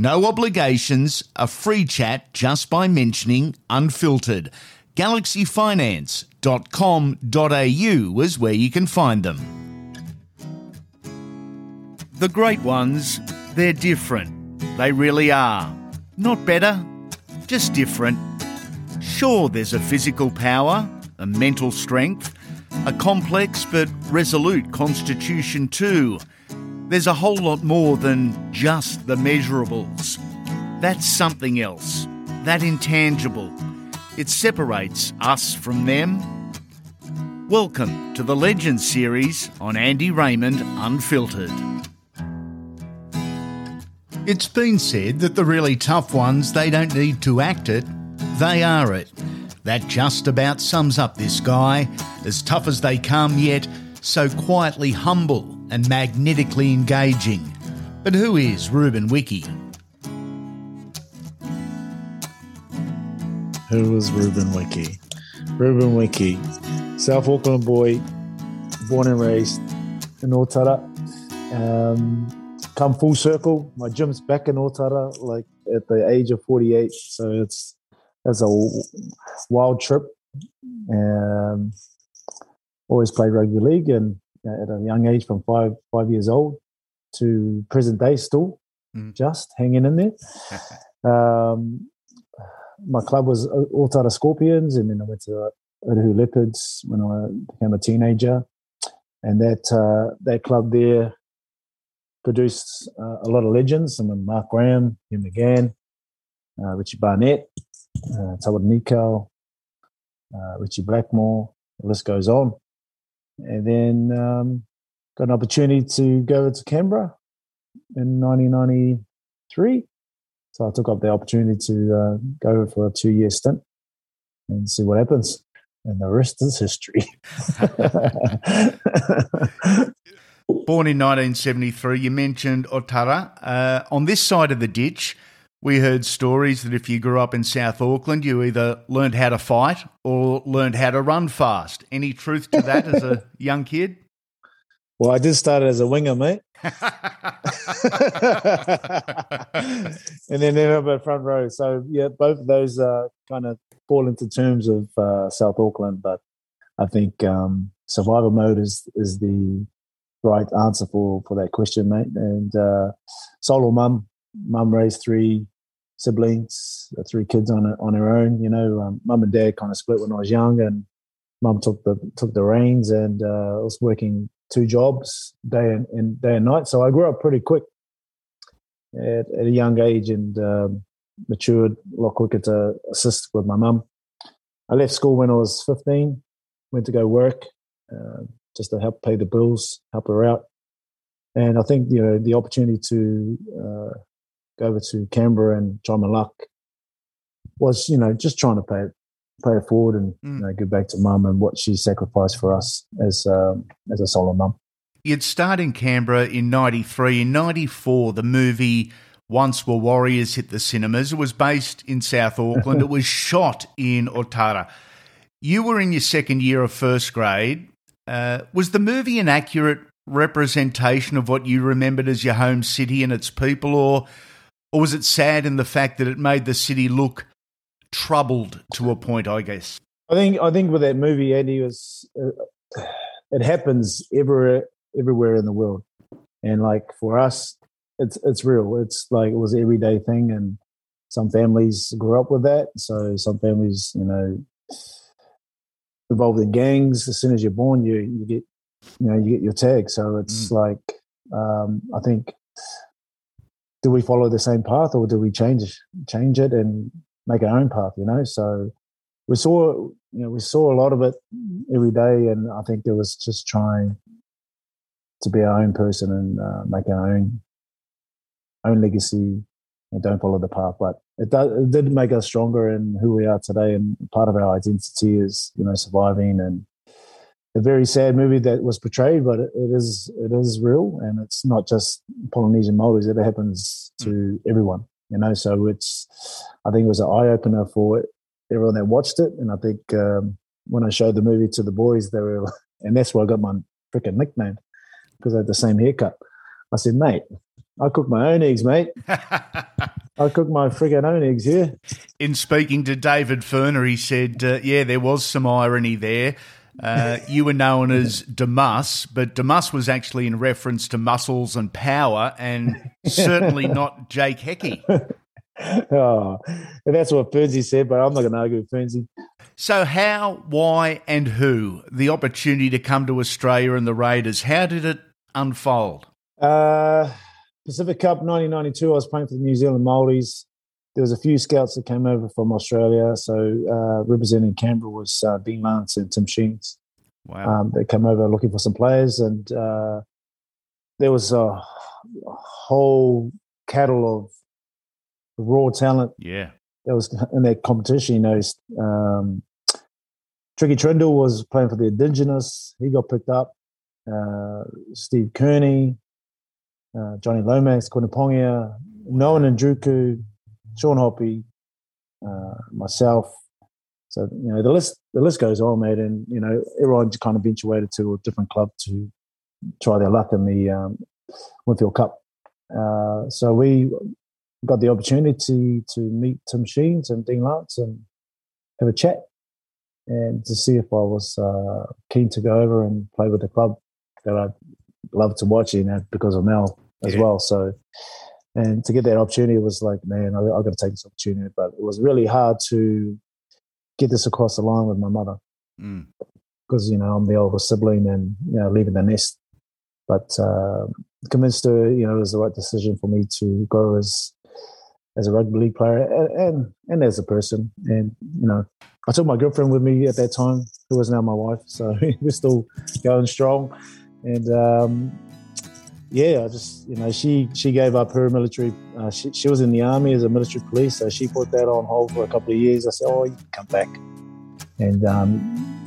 No obligations, a free chat just by mentioning Unfiltered. GalaxyFinance.com.au is where you can find them. The great ones, they're different. They really are. Not better, just different. Sure, there's a physical power, a mental strength, a complex but resolute constitution too. There's a whole lot more than just the measurables. That's something else, that intangible. It separates us from them. Welcome to the Legends series on Andy Raymond Unfiltered. It's been said that the really tough ones, they don't need to act it, they are it. That just about sums up this guy. As tough as they come, yet so quietly humble and magnetically engaging. But who is Ruben Wiki? Who was Ruben Wiki? Ruben Wiki, South Auckland boy, born and raised in Otara. Um, come full circle. My gym's back in Otara, like at the age of 48. So it's that's a wild trip. Um, always played rugby league and at a young age from five five years old to present day still mm. just hanging in there. Um, my club was Otara Scorpions and then I went to Otahuhu Leopards when I became a teenager. And that uh, that club there produced uh, a lot of legends. Mean Mark Graham Hugh McGahan uh, Richie Barnett uh, Tawera Nikau uh, Richie Blackmore. The list goes on and then um, got an opportunity to go to Canberra in 1993. So I took up the opportunity to uh, go for a two year stint and see what happens. And the rest is history. Born in 1973, you mentioned Otara. Uh, on this side of the ditch, we heard stories that if you grew up in South Auckland, you either learned how to fight or learned how to run fast. Any truth to that as a young kid? Well, I did start as a winger, mate. and then ended up at front row. So, yeah, both of those uh, kind of fall into terms of uh, South Auckland. But I think um, survival mode is, is the right answer for, for that question, mate. And uh, solo mum mum raised three siblings, uh, three kids on on her own. You know, um, mum and dad kind of split when I was young, and mum took the took the reins, and uh, was working two jobs day and, and, day and night. So I grew up pretty quick at, at a young age and um, matured a lot quicker to assist with my mum. I left school when I was 15, went to go work uh, just to help pay the bills, help her out. And I think, you know, the opportunity to uh, over to Canberra and try my luck was, you know, just trying to pay it, pay it forward and mm. you know, give back to mum and what she sacrificed for us as um, as a solo mum. You'd start in Canberra in '93. In '94, the movie Once Were Warriors hit the cinemas. It was based in South Auckland. it was shot in Otara. You were in your second year of first grade. Uh, was the movie an accurate representation of what you remembered as your home city and its people, or or was it sad in the fact that it made the city look troubled to a point? I guess. I think I think with that movie, Andy was uh, it happens everywhere everywhere in the world, and like for us, it's it's real. It's like it was an everyday thing, and some families grew up with that. So some families, you know, involved in gangs. As soon as you're born, you you get you know you get your tag. So it's Mm. like um, I think do we follow the same path or do we change change it and make our own path? You know, so we saw you know we saw a lot of it every day, and I think it was just trying to be our own person and uh, make our own own legacy and don't follow the path. But it, does, it did make us stronger in who we are today. And part of our identity is, you know, surviving and a very sad movie that was portrayed, but it, it is it is real and it's not just Polynesian Maoris. It happens to everyone, you know. So it's I think it was an eye opener for everyone that watched it. And I think um, when I showed the movie to the boys, they were, and that's where I got my freaking nickname because I had the same haircut. I said, mate, I cook my own eggs, mate. I cook my friggin' own eggs here. In speaking to David Furner, he said, uh, yeah, there was some irony there. Uh, you were known as the Muss, but the Muss was actually in reference to muscles and power, and certainly not Jake Heke. oh, that's what Fernsey said, but I'm not going to argue with Fernsey. So, how, why, and who the opportunity to come to Australia and the Raiders? How did it unfold? Uh, Pacific Cup 1992, I was playing for the New Zealand Maoris. There was a few scouts that came over from Australia. So uh, representing Canberra was uh, Dean Lance and Tim Sheens. Wow. Um, they came over looking for some players, and uh, there was a whole cattle of raw talent yeah. that was in that competition. You know, um, Tricky Trindle was playing for the Indigenous. He got picked up. Uh, Steve Kearney, uh, Johnny Lomax, Quinipongia, Noa Nadruku, Sean Hoppe, uh, myself. So you know the list the list goes on, mate, and you know everyone kind of eventuated to a different club to try their luck in the um, Winfield Cup. Uh, so we got the opportunity to meet Tim Sheens and Dean Lance and have a chat and to see if I was uh, keen to go over and play with the club that I love to watch, you know, because of Mal as Yeah. well. So, and to get that opportunity was like, man, I, I got to take this opportunity. But it was really hard to get this across the line with my mother Mm. because you know I'm the older sibling and you know leaving the nest. But uh, convinced her, you know, it was the right decision for me to grow as as a rugby league player and and, and as a person. And you know, I took my girlfriend with me at that time, who is now my wife. So we're still going strong. And um, yeah, I just you know she she gave up her military. Uh, she she was in the army as a military police, so she put that on hold for a couple of years. I said, oh, you can come back and um,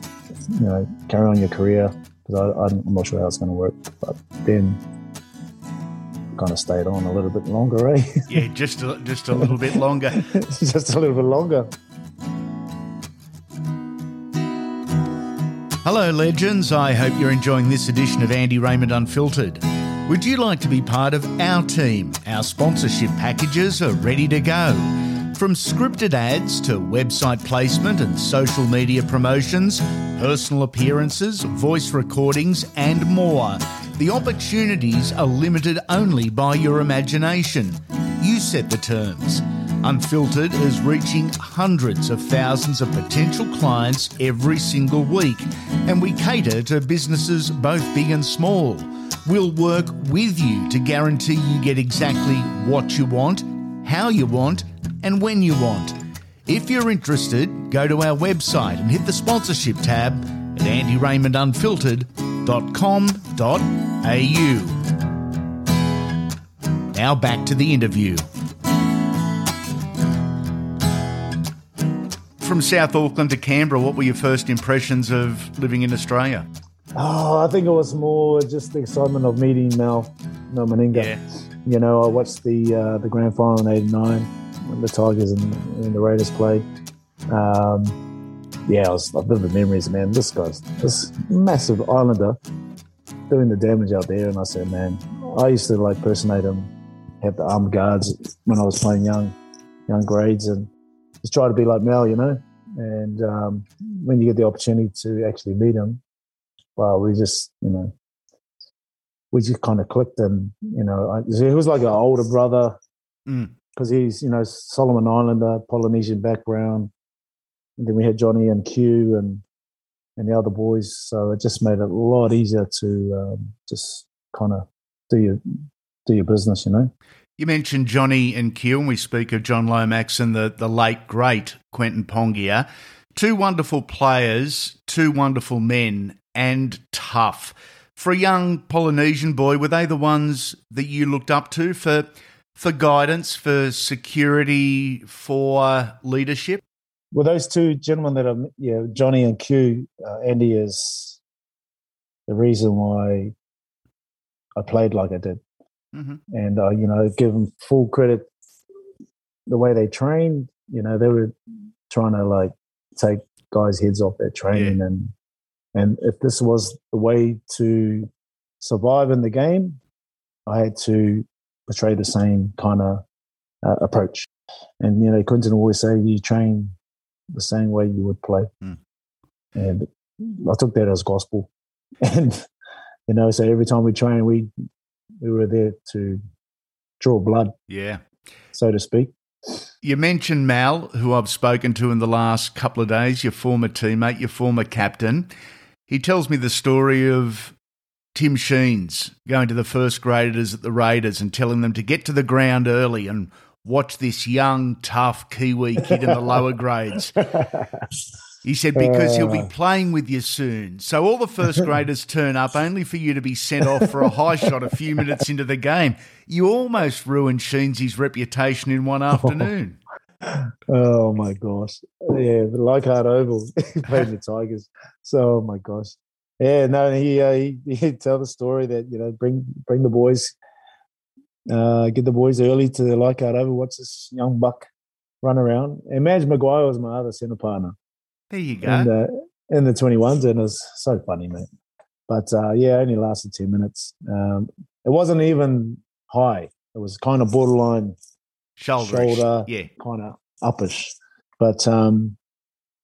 you know carry on your career because I'm not sure how it's going to work. But then kind of stayed on a little bit longer, eh? Yeah, just a, just a little bit longer. just a little bit longer. Hello, legends. I hope you're enjoying this edition of Andy Raymond Unfiltered. Would you like to be part of our team? Our sponsorship packages are ready to go. From scripted ads to website placement and social media promotions, personal appearances, voice recordings, and more. The opportunities are limited only by your imagination. You set the terms. Unfiltered is reaching hundreds of thousands of potential clients every single week, and we cater to businesses both big and small. We'll work with you to guarantee you get exactly what you want, how you want, and when you want. If you're interested, go to our website and hit the sponsorship tab at andyraymondunfiltered.com.au. Now back to the interview. From South Auckland to Canberra, what were your first impressions of living in Australia? Oh, I think it was more just the excitement of meeting Mal, Mal Meninga. You know, I watched the uh, the grand final in '89 when the Tigers and, and the Raiders played. Um, yeah, I was I vivid memories, man. This guy's this massive Islander doing the damage out there, and I said, man, I used to like personate him, have the armed guards when I was playing young, young grades, and just try to be like Mal, you know. And um, when you get the opportunity to actually meet him, well, we just, you know, we just kind of clicked, and you know, I, he was like an older brother Mm. because he's, you know, Solomon Islander, Polynesian background. And then we had Johnny and Q, and and the other boys. So it just made it a lot easier to um, just kind of do your do your business, you know. You mentioned Johnny and Q, and we speak of John Lomax and the, the late, great Quentin Pongia. Two wonderful players, two wonderful men, and tough. For a young Polynesian boy, were they the ones that you looked up to for for guidance, for security, for leadership? Well, those two gentlemen that are, yeah, Johnny and Q, uh, Andy is the reason why I played like I did. Mm-hmm. And, uh, you know, give them full credit the way they trained. You know, they were trying to like take guys' heads off their training. Yeah. And, and if this was the way to survive in the game, I had to portray the same kind of uh, approach. And, you know, Quentin always say you train the same way you would play. Mm. And I took that as gospel. And, you know, so every time we train, we we were there to draw blood. Yeah. So to speak. You mentioned Mal, who I've spoken to in the last couple of days, your former teammate, your former captain. He tells me the story of Tim Sheens going to the first graders at the Raiders and telling them to get to the ground early and watch this young, tough Kiwi kid in the lower grades. He said, because he'll be playing with you soon. So all the first graders turn up only for you to be sent off for a high shot a few minutes into the game. You almost ruined Sheensy's reputation in one afternoon. Oh, my gosh. Yeah, the Leichhardt Oval, he played the Tigers. So, oh my gosh. Yeah, no, he, uh, he he'd tell the story that, you know, bring bring the boys, uh, get the boys early to the Leichhardt Oval, watch this young buck run around. And Madge Maguire was my other centre partner. There you go. And, uh, in the 21s, and it was so funny, mate. But uh, yeah, only lasted 10 minutes. Um, it wasn't even high. It was kind of borderline shoulder, shoulder yeah, kind of uppish. But um,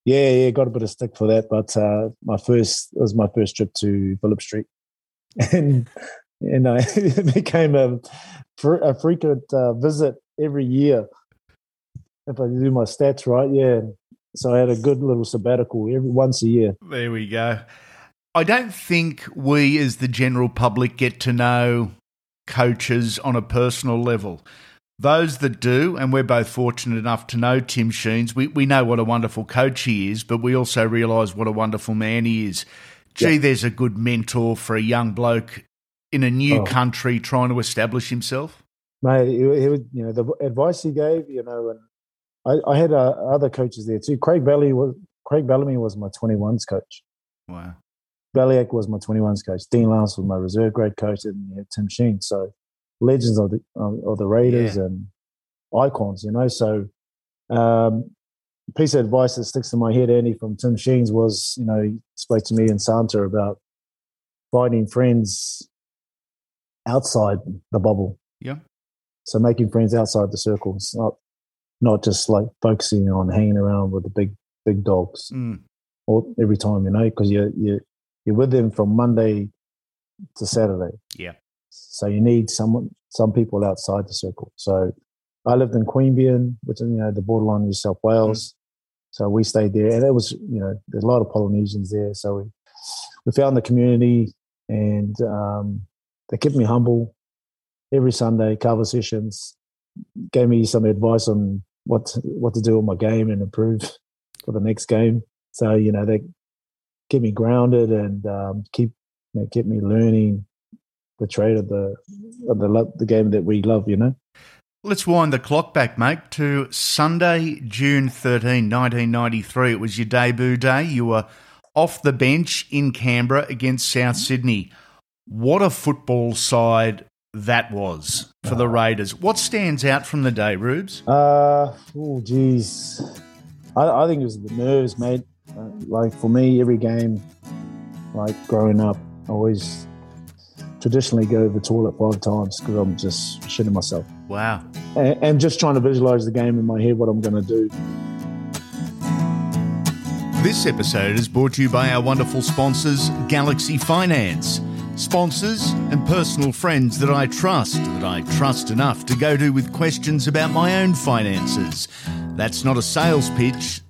yeah, yeah, got a bit of stick for that. But uh, my first it was my first trip to Phillip Street, and and I, it became a, a frequent uh, visit every year. If I do my stats right, yeah, so I had a good little sabbatical every once a year. There we go. I don't think we, as the general public, get to know coaches on a personal level. Those that do, and we're both fortunate enough to know Tim Sheens, we, we know what a wonderful coach he is, but we also realise what a wonderful man he is. Gee, yeah. there's a good mentor for a young bloke in a new oh. country trying to establish himself. Mate, he, he would, you know, the advice he gave, you know, and I, I had uh, other coaches there too. Craig Bellamy was Craig Bellamy was my 21s coach. Wow. Beliak was my 21s coach. Dean Lance was my reserve grade coach, and you Tim Sheen. So legends of the of the Raiders yeah. and icons, you know. So um, piece of advice that sticks in my head, Andy, from Tim Sheens was, you know, he spoke to me and Santa about finding friends outside the bubble. Yeah. So making friends outside the circles, not not just like focusing on hanging around with the big big dogs mm. all, every time, you know, because you you you're with them from Monday to Saturday. Yeah. So you need someone, some people outside the circle. So I lived in Queanbeyan, which is you know the borderline of New South Wales. Mm. So we stayed there, and it was you know there's a lot of Polynesians there. So we we found the community, and um, they kept me humble. Every Sunday, cover sessions, gave me some advice on what to, what to do on my game and improve for the next game. So you know they keep me grounded and um, keep you know, keep me learning the trade of the of the the game that we love. You know. Let's wind the clock back, mate, to Sunday, June 13, 1993. It was your debut day. You were off the bench in Canberra against South Sydney. What a football side that was for the Raiders. What stands out from the day, Rubes? Uh, oh, geez. I, I think it was the nerves, mate. Uh, like for me, every game, like growing up, always traditionally go to the toilet five times because I'm just shitting myself. Wow. And, and just trying to visualize the game in my head, what I'm going to do. This episode is brought to you by our wonderful sponsors, Galaxy Finance. Sponsors and personal friends that I trust, that I trust enough to go to with questions about my own finances. That's not a sales pitch,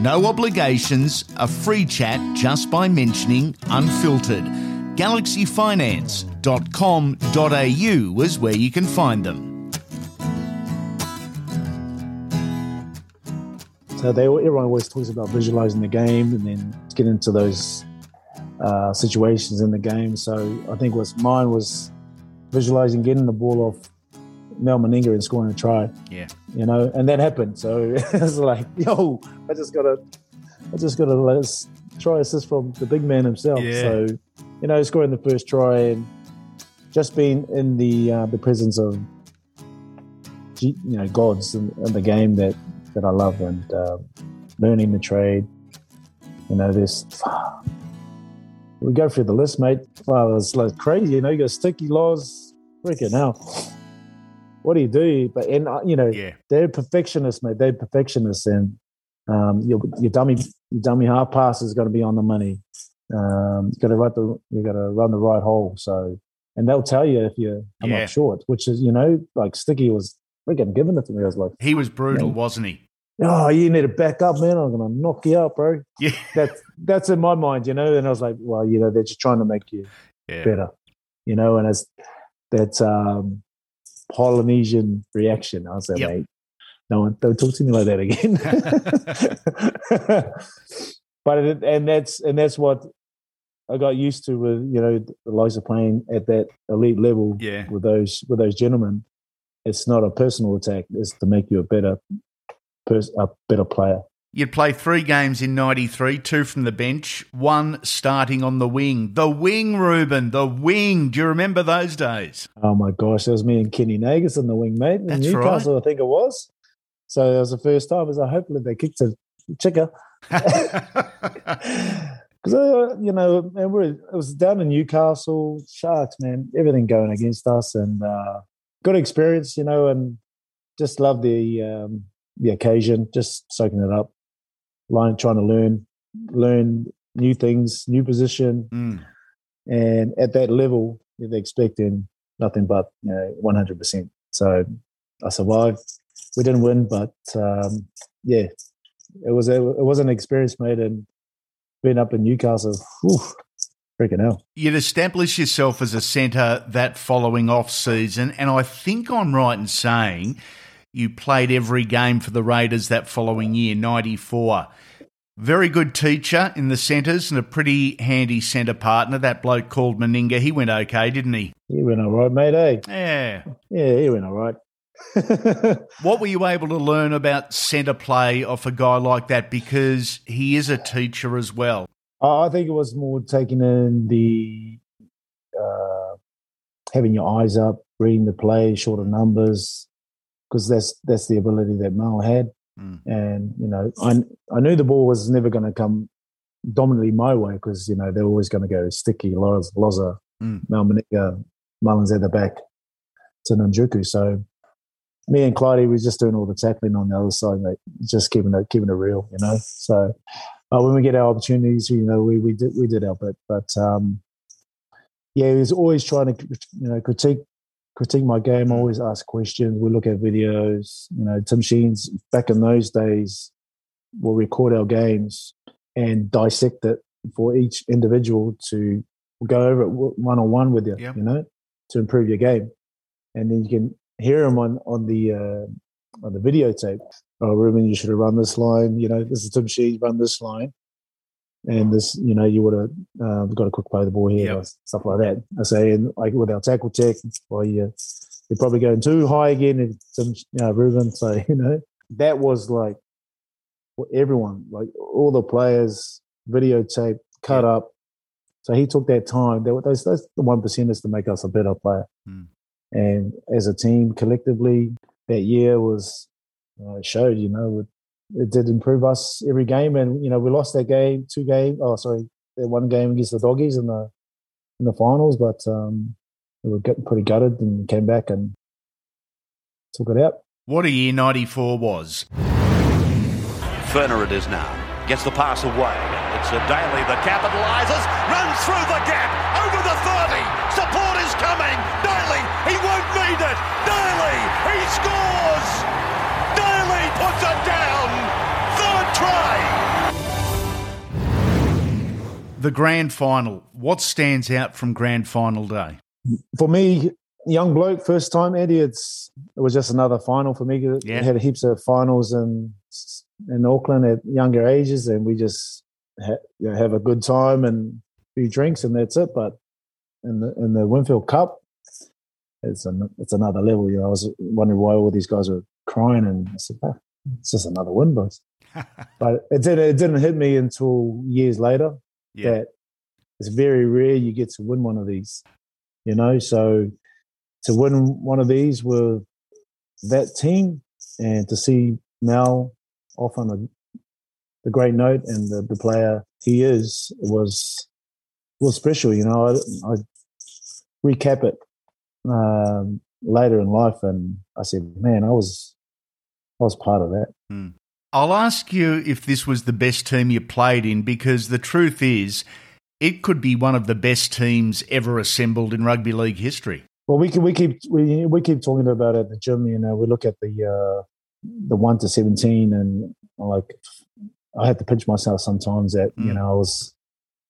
No obligations, a free chat just by mentioning Unfiltered. GalaxyFinance.com.au is where you can find them. So they everyone always talks about visualizing the game and then get into those uh, situations in the game. So I think what's mine was visualizing getting the ball off Mal Meninga and scoring a try. Yeah, you know, and that happened. So it's like, yo, I just gotta, I just gotta let us try assist from the big man himself. Yeah. So you know, scoring the first try and just being in the uh, the presence of you know gods in, in the game that that I love and uh, learning the trade. You know, this we go through the list, mate. Wow, it's like crazy. You know, you got sticky laws, freaking hell. What do you do? But and uh, you know, yeah. they're perfectionists, mate. They're perfectionists, and um, your your dummy your dummy half pass is going to be on the money. Um, you got to run the you got to run the right hole. So, and they'll tell you if you come Yeah. up short, which is you know, like Sticky was freaking giving it to me. I was like, He was brutal, Yeah. wasn't he? oh, you need to back up, man. I'm going to knock you out, bro. Yeah. That's that's in my mind, you know. And I was like, well, you know, they're just trying to make you Yeah. better, you know. And it's that um, Polynesian reaction. I was like, Yep. mate, no one don't talk to me like that again. but it, and that's and that's what I got used to with you know the likes of playing at that elite level Yeah. with those with those gentlemen. It's not a personal attack; it's to make you a better, pers- a better player. You'd play three games in 93, two from the bench, one starting on the wing. The wing, Ruben, the wing. Do you remember those days? Oh my gosh, that was me and Kenny Nagas in the wing, mate. In That's Newcastle, I think it was. So that was the first time. I was like, hopefully they kicked a chicker. Because, uh, you know, and we're, it was down in Newcastle, Sharks, man, everything going against us and uh, good experience, you know, and just love the um, the occasion, just soaking it up, line trying to learn, learn new things, new position, Mm. and at that level, they're expecting nothing but you know one hundred percent. So I survived. We didn't win, but um, yeah, it was a, it was an experience, mate. And being up in Newcastle, whew, freaking hell. You'd established yourself as a centre that following off season, and I think I'm right in saying you played every game for the Raiders that following year, 94. Very good teacher in the centres and a pretty handy centre partner. That bloke called Meninga. He went okay, didn't he? He went all right, mate. Eh? Yeah. Yeah, he went all right. What were you able to learn about centre play off a guy like that? Because he is a teacher as well. I I think it was more taking in the uh, having your eyes up, reading the play, shorter numbers, because that's that's the ability that Mal had. Mm. And you know, I I knew the ball was never going to come dominantly my way because you know they're always going to go sticky, Loz, Loza, Mm. Mal Meninga, Mullins at the back to Nadruku. So me and Clyde was just doing all the tackling on the other side, mate. Just keeping it keeping it real, you know. So uh, when we get our opportunities, you know, we we did we did our bit, but um, yeah, he was always trying to you know critique critique my game. Always ask questions. We look at videos. You know, Tim Sheens back in those days will record our games and dissect it for each individual to go over it one on one with you. Yep. You know, to improve your game, and then you can hear him on on the uh, on the videotape. Oh, Ruben, you should have run this line. You know, this is Tim Sheens, run this line. And this, you know, you would have uh, got a quick play of the ball here, Yep. stuff like that. I say, and like with our tackle tech, well, you, you're probably going too high again. And Tim, you know, Ruben, so you know, that was like for everyone, like all the players, videotape, cut up. So he took that time. That those that's the one percenters to make us a better player. Mm. And as a team, collectively, that year was uh, showed. You know, with it did improve us every game. And you know, we lost that game, two game. Oh, sorry, that one game against the doggies in the in the finals, but um, we were getting pretty gutted and came back and took it out. What a year '94 was. Furner it is now. Gets the pass away. It's a Daly that capitalises, runs through the gap, over the The grand final. What stands out from grand final day? For me, young bloke, first time, Eddie. It's it was just another final for me. Yeah. had heaps of finals and in Auckland at younger ages, and we just ha- you know, have a good time and a few drinks, and that's it. But in the in the Winfield Cup, it's an, it's another level. You know, I was wondering why all these guys were crying, and I said, ah, "It's just another win, boys." but it didn't it didn't hit me until years later Yeah. that it's very rare you get to win one of these. You know, so to win one of these with that team and to see Mal off on a, a great note and the, the player he is was was special. You know, I, I recap it um, later in life, and I said, "Man, I was I was part of that." I'll ask you if this was the best team you played in because the truth is, it could be one of the best teams ever assembled in rugby league history. Well, we can, we keep we we keep talking about it at the gym. You know, we look at the uh, the one to seventeen, and like I had to pinch myself sometimes that you Mm. know I was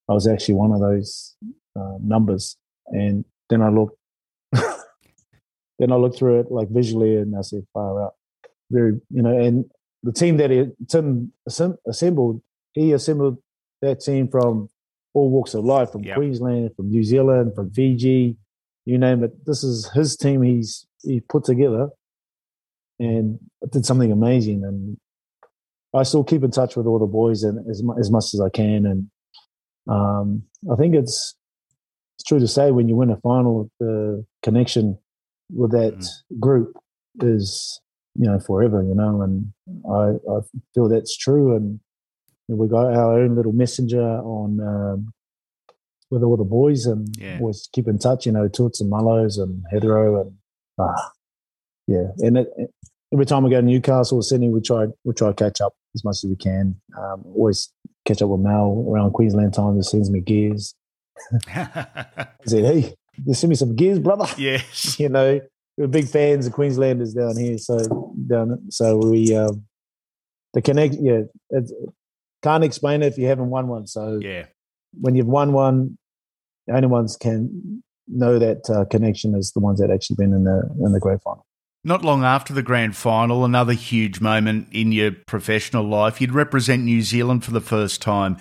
I was actually one of those uh, numbers, and then I look then I look through it like visually, and I said, "Far out." Very, you know, and the team that he, Tim assemb- assembled, he assembled that team from all walks of life, from Yep. Queensland, from New Zealand, from Fiji, you name it. This is his team. He's he put together, and did something amazing. And I still keep in touch with all the boys and as as much as I can. And um, I think it's it's true to say when you win a final, the connection with that group is you know forever. You know, and I I feel that's true. And we got our own little messenger on. Um, with all the boys and Yeah. always keep in touch, you know, Toots and Mullows and Hetero and ah, yeah. And it, it- every time we go to Newcastle or Sydney, we try we try to catch up as much as we can. Um, always catch up with Mal around Queensland time. He sends me gears. I said, "Hey, you send me some gears, brother." yes. you know, we're big fans of Queenslanders down here. So down, so we um, the connect. Yeah, it's, can't explain it if you haven't won one. So Yeah. when you've won one, the only ones can know that uh, connection is the ones that actually been in the in the grand final. Not long after the grand final, another huge moment in your professional life, you'd represent New Zealand for the first time.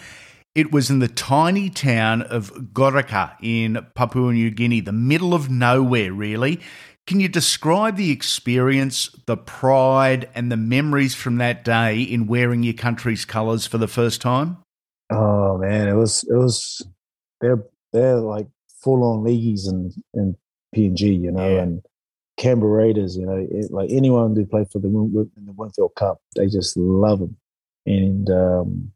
It was in the tiny town of Goroka in Papua New Guinea, the middle of nowhere, really. Can you describe the experience, the pride, and the memories from that day in wearing your country's colours for the first time? Oh man, it was it was they're they're like full on leagueies and and PNG, you know, Yeah. and Canberra Raiders, you know, it, like anyone who played for the in the Winfield Cup, they just love them, and um,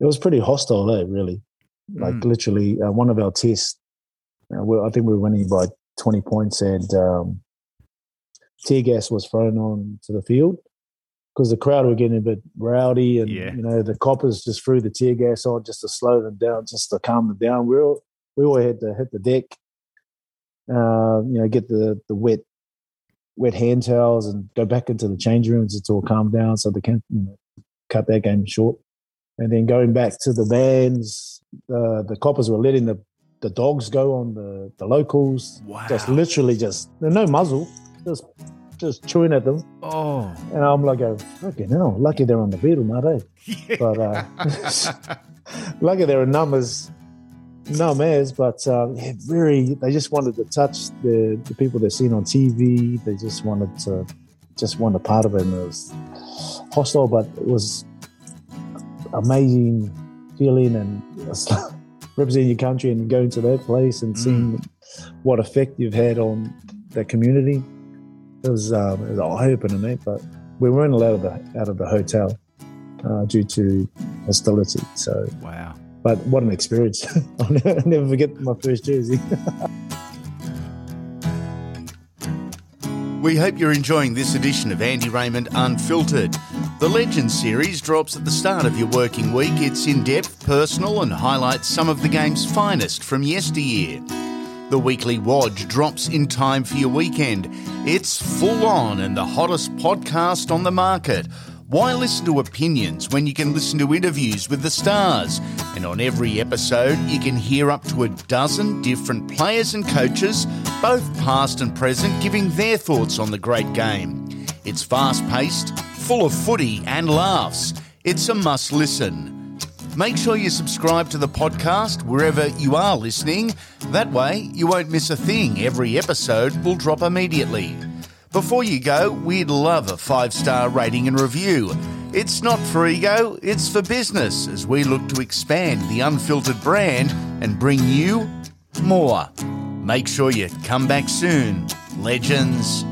it was pretty hostile, eh? Really, like Mm. literally uh, one of our tests. Uh, we I think we were winning by twenty points, and um, tear gas was thrown on to the field because the crowd were getting a bit rowdy, and Yeah. you know the coppers just threw the tear gas on just to slow them down, just to calm them down. We all we all had to hit the deck, uh, you know, get the the wet wet hand towels and go back into the change rooms until it calmed down, so they can you know, cut that game short. And then going back to the vans, uh, the coppers were letting the the dogs go on the the locals, Wow. just literally just no muzzle, just just chewing at them. Oh. And I'm like, oh, fucking hell, lucky they're on the betel, not eh? Yeah. But uh, lucky there are numbers, numb as, but um, yeah, very, they just wanted to touch the, the people they've seen on TV. They just wanted to, just want a part of it. And it was hostile, but it was amazing feeling and it's like representing your country and going to that place and seeing what effect you've had on that community. It was, um, it was eye opening, mate. But we weren't allowed the, out of the hotel uh, due to hostility. So wow. But what an experience! I'll never forget my first jersey. We hope you're enjoying this edition of Andy Raymond Unfiltered. The Legends series drops at the start of your working week. It's in depth, personal, and highlights some of the game's finest from yesteryear. The weekly Wodge drops in time for your weekend. It's full on and the hottest podcast on the market. Why listen to opinions when you can listen to interviews with the stars? And on every episode, you can hear up to a dozen different players and coaches, both past and present, giving their thoughts on the great game. It's fast paced, full of footy and laughs. It's a must listen. Make sure you subscribe to the podcast wherever you are listening. That way, you won't miss a thing. Every episode will drop immediately. Before you go, we'd love a five star rating and review. It's not for ego, it's for business as we look to expand the unfiltered brand and bring you more. Make sure you come back soon. Legends